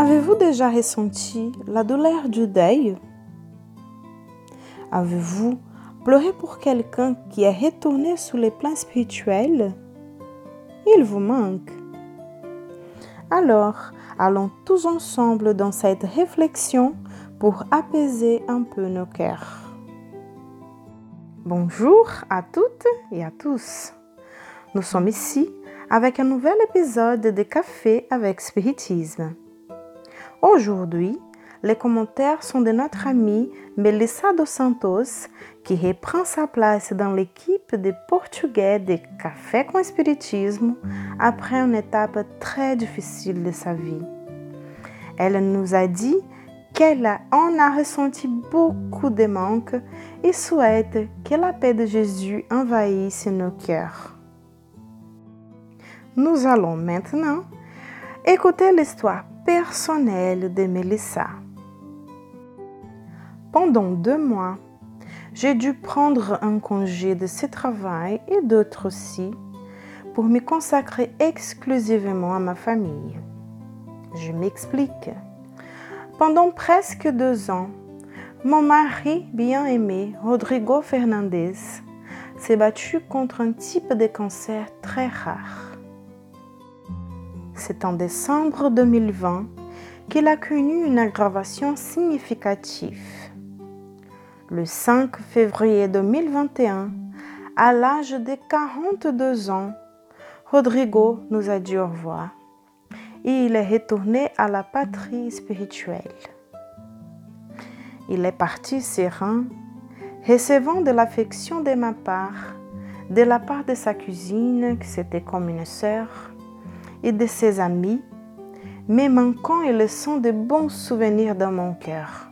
Avez-vous déjà ressenti la douleur du deuil? Avez-vous pleuré pour quelqu'un qui est retourné sur les plans spirituels? Il vous manque. Alors, allons tous ensemble dans cette réflexion pour apaiser un peu nos cœurs. Bonjour à toutes et à tous. Nous sommes ici avec un nouvel épisode de Café avec Spiritisme. Aujourd'hui, les commentaires sont de notre amie Melissa dos Santos, qui reprend sa place dans l'équipe de portugais de Café com Espiritisme après une étape très difficile de sa vie. Elle nous a dit qu'elle en a ressenti beaucoup de manques et souhaite que la paix de Jésus envahisse nos cœurs. Nous allons maintenant écouter l'histoire personnelle de Melissa. Pendant deux mois, j'ai dû prendre un congé de ce travail et d'autres aussi pour me consacrer exclusivement à ma famille. Je m'explique. Pendant presque deux ans, mon mari bien-aimé, Rodrigo Fernandez, s'est battu contre un type de cancer très rare. C'est en décembre 2020 qu'il a connu une aggravation significative. Le 5 février 2021, à l'âge de 42 ans, Rodrigo nous a dit au revoir et il est retourné à la patrie spirituelle. Il est parti serein, recevant de l'affection de ma part, de la part de sa cousine, qui c'était comme une sœur, et de ses amis, mais manquant et laissant de bons souvenirs dans mon cœur,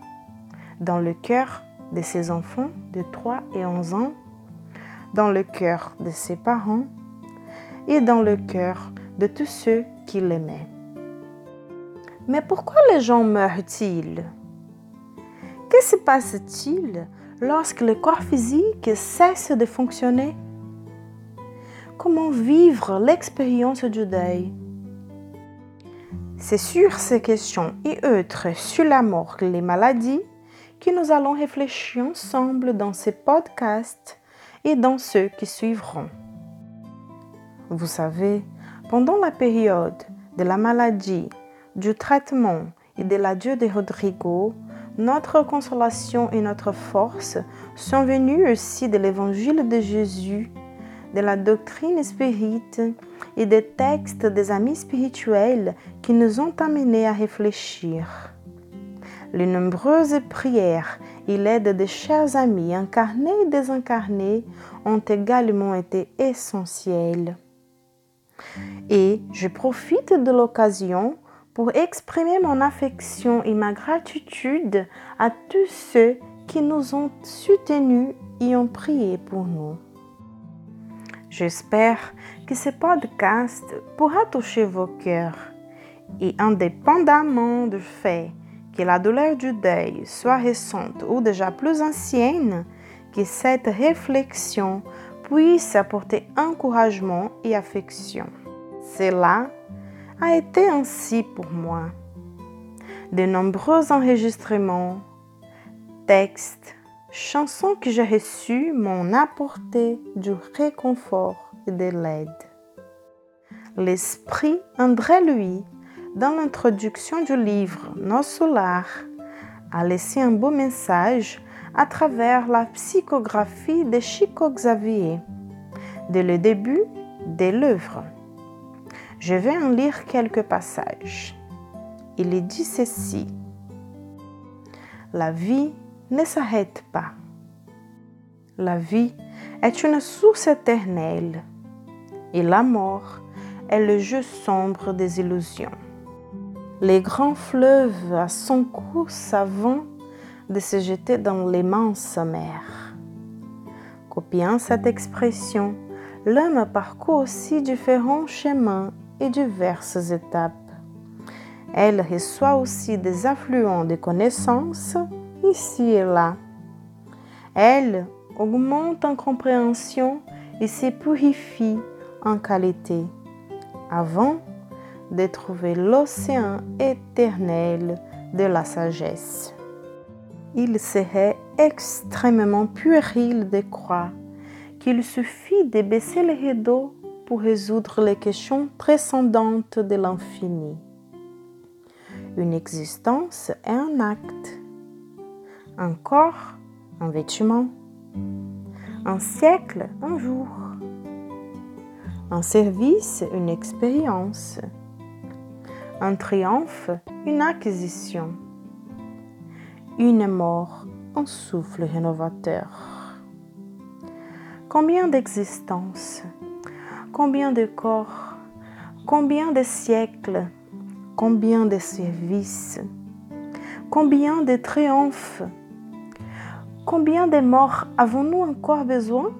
dans le cœur de ses enfants de 3 et 11 ans, dans le cœur de ses parents et dans le cœur de tous ceux qui l'aimaient. Mais pourquoi les gens meurent-ils? Que se passe-t-il lorsque le corps physique cesse de fonctionner? Comment vivre l'expérience du deuil C'est sur ces questions et autres sur la mort et les maladies que nous allons réfléchir ensemble dans ces podcasts et dans ceux qui suivront. Vous savez, pendant la période de la maladie du traitement et de l'adieu de Rodrigo, notre consolation et notre force sont venues aussi de l'évangile de Jésus, de la doctrine spirite et des textes des amis spirituels qui nous ont amenés à réfléchir. Les nombreuses prières et l'aide de chers amis incarnés et désincarnés ont également été essentielles. Et je profite de l'occasion pour exprimer mon affection et ma gratitude à tous ceux qui nous ont soutenus et ont prié pour nous. J'espère que ce podcast pourra toucher vos cœurs et indépendamment du fait que la douleur du deuil soit récente ou déjà plus ancienne, que cette réflexion puisse apporter encouragement et affection. Cela a été ainsi pour moi. De nombreux enregistrements, textes, chansons que j'ai reçues m'ont apporté du réconfort et de l'aide. L'esprit André Louis, dans l'introduction du livre Nos Solar, a laissé un beau message à travers la psychographie de Chico Xavier, dès le début de l'œuvre. Je vais en lire quelques passages. Il dit ceci. La vie ne s'arrête pas. La vie est une source éternelle et la mort est le jeu sombre des illusions. Les grands fleuves à son cours avant de se jeter dans l'immense mer. Copiant cette expression, l'homme parcourt aussi différents chemins et diverses étapes. Elle reçoit aussi des affluents de connaissances ici et là. Elle augmente en compréhension et se purifie en qualité, avant de trouver l'océan éternel de la sagesse. Il serait extrêmement puéril de croire qu'il suffit de baisser les rideaux pour résoudre les questions transcendantes de l'infini. Une existence est un acte, un corps, un vêtement, un siècle, un jour, un service, une expérience, un triomphe, une acquisition, une mort, un souffle rénovateur. Combien d'existences Combien de corps Combien de siècles Combien de services Combien de triomphes Combien de morts avons-nous encore besoin?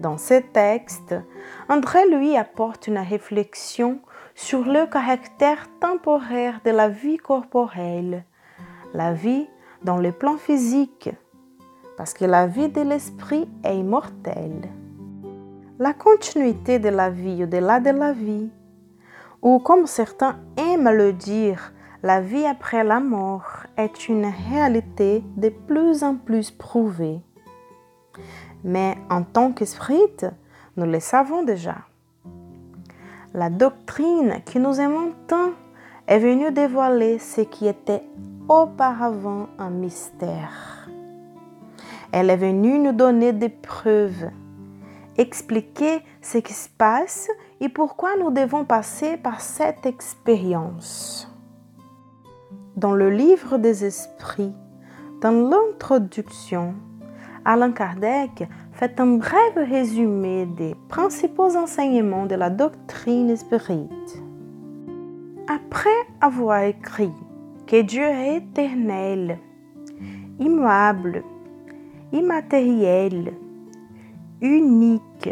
Dans ce texte, André lui apporte une réflexion sur le caractère temporaire de la vie corporelle, la vie dans le plan physique, parce que la vie de l'esprit est immortelle la continuité de la vie au-delà de la vie, ou comme certains aiment le dire, la vie après la mort est une réalité de plus en plus prouvée. Mais en tant qu'esprit, nous le savons déjà. La doctrine qui nous aimons tant est venue dévoiler ce qui était auparavant un mystère. Elle est venue nous donner des preuves expliquer ce qui se passe et pourquoi nous devons passer par cette expérience. Dans le livre des esprits, dans l'introduction, Alain Kardec fait un bref résumé des principaux enseignements de la doctrine spirite. Après avoir écrit que Dieu est éternel, immuable, immatériel, unique,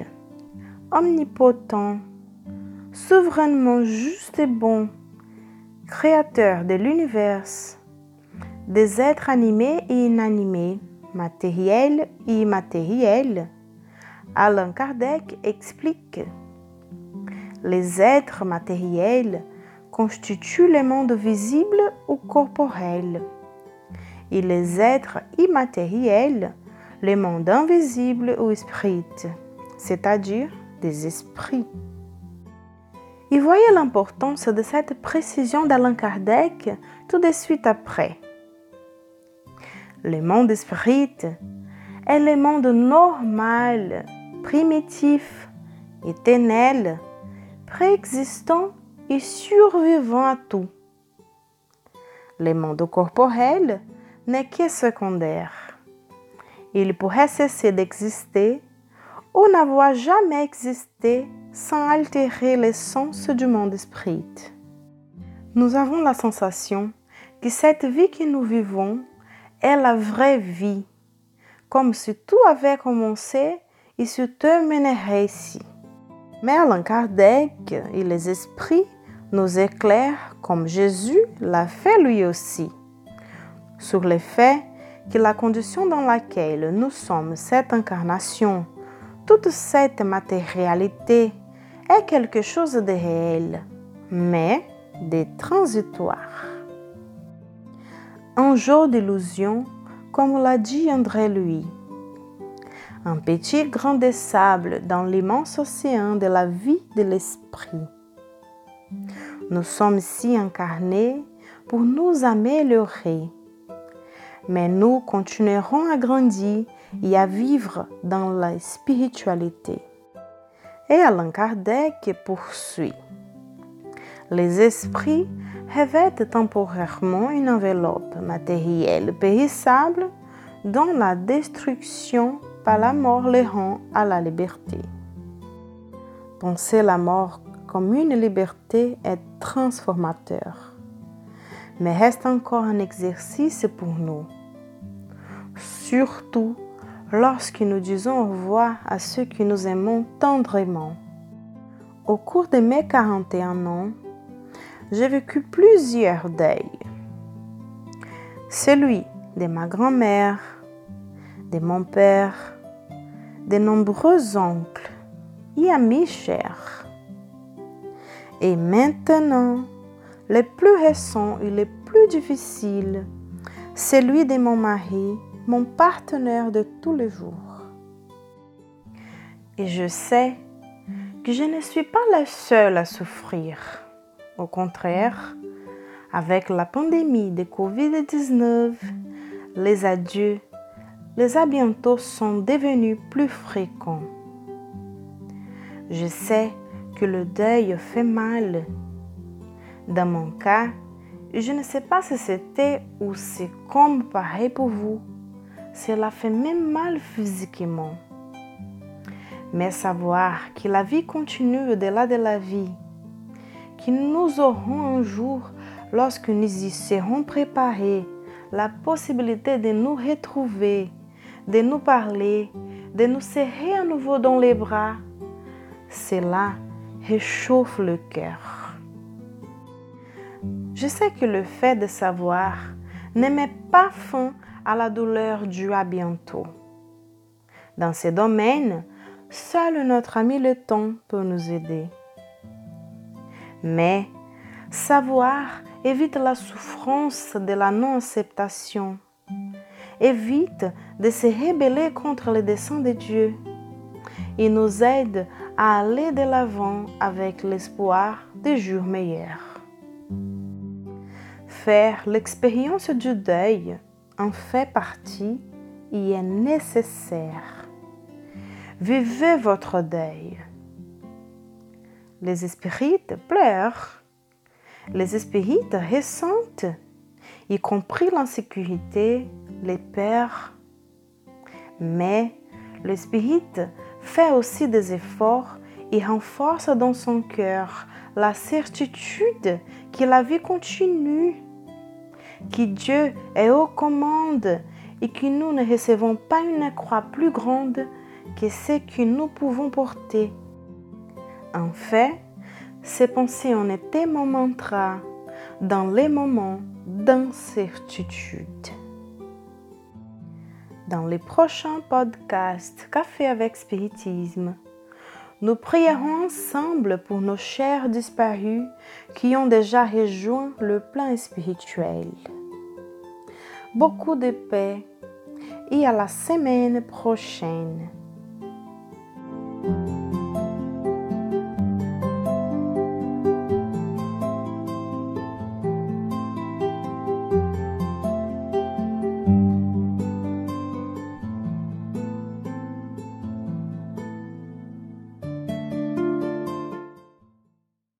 omnipotent, souverainement juste et bon, créateur de l'univers, des êtres animés et inanimés, matériels et immatériels, Alain Kardec explique. Les êtres matériels constituent le monde visible ou corporel. Et les êtres immatériels le monde invisible ou esprit, c'est-à-dire des esprits. Il voyait l'importance de cette précision d'Alain Kardec tout de suite après. Le monde esprit est le monde normal, primitif, éternel, préexistant et survivant à tout. Le monde corporel n'est que secondaire il pourrait cesser d'exister ou n'avoir jamais existé sans altérer l'essence du monde esprit. Nous avons la sensation que cette vie que nous vivons est la vraie vie, comme si tout avait commencé et se terminerait ici. Mais Alain Kardec et les esprits nous éclairent comme Jésus l'a fait lui aussi, sur le fait que la condition dans laquelle nous sommes cette incarnation, toute cette matérialité est quelque chose de réel, mais de transitoire. Un jour d'illusion, comme l'a dit André Louis. Un petit grain de sable dans l'immense océan de la vie de l'esprit. Nous sommes si incarnés pour nous améliorer mais nous continuerons à grandir et à vivre dans la spiritualité. Et Alain Kardec poursuit. Les esprits revêtent temporairement une enveloppe matérielle périssable dont la destruction par la mort les rend à la liberté. Penser la mort comme une liberté est transformateur, mais reste encore un exercice pour nous surtout lorsque nous disons au revoir à ceux que nous aimons tendrement. Au cours de mes 41 ans, j'ai vécu plusieurs deuils. Celui de ma grand-mère, de mon père, de nombreux oncles et amis chers. Et maintenant, le plus récent et le plus difficile, celui de mon mari, mon partenaire de tous les jours. Et je sais que je ne suis pas la seule à souffrir. Au contraire, avec la pandémie de Covid-19, les adieux, les à bientôt sont devenus plus fréquents. Je sais que le deuil fait mal. Dans mon cas, je ne sais pas si c'était ou c'est comme pareil pour vous. Cela fait même mal physiquement. Mais savoir que la vie continue au-delà de la vie, que nous aurons un jour, lorsque nous y serons préparés, la possibilité de nous retrouver, de nous parler, de nous serrer à nouveau dans les bras, cela réchauffe le cœur. Je sais que le fait de savoir ne met pas fin à la douleur due à bientôt. Dans ces domaines, seul notre ami le temps peut nous aider. Mais savoir évite la souffrance de la non-acceptation, évite de se rebeller contre les desseins de Dieu et nous aide à aller de l'avant avec l'espoir de jours meilleurs. Faire l'expérience du deuil en fait partie et est nécessaire. Vivez votre deuil. Les spirites pleurent. Les spirites ressentent, y compris l'insécurité, les peurs. Mais le spirit fait aussi des efforts et renforce dans son cœur la certitude que la vie continue, que Dieu est aux commandes et que nous ne recevons pas une croix plus grande que ce que nous pouvons porter. En fait, ces pensées ont été mon mantra dans les moments d'incertitude. Dans les prochains podcasts Café avec Spiritisme, nous prierons ensemble pour nos chers disparus qui ont déjà rejoint le plan spirituel. Beaucoup de paix et à la semaine prochaine.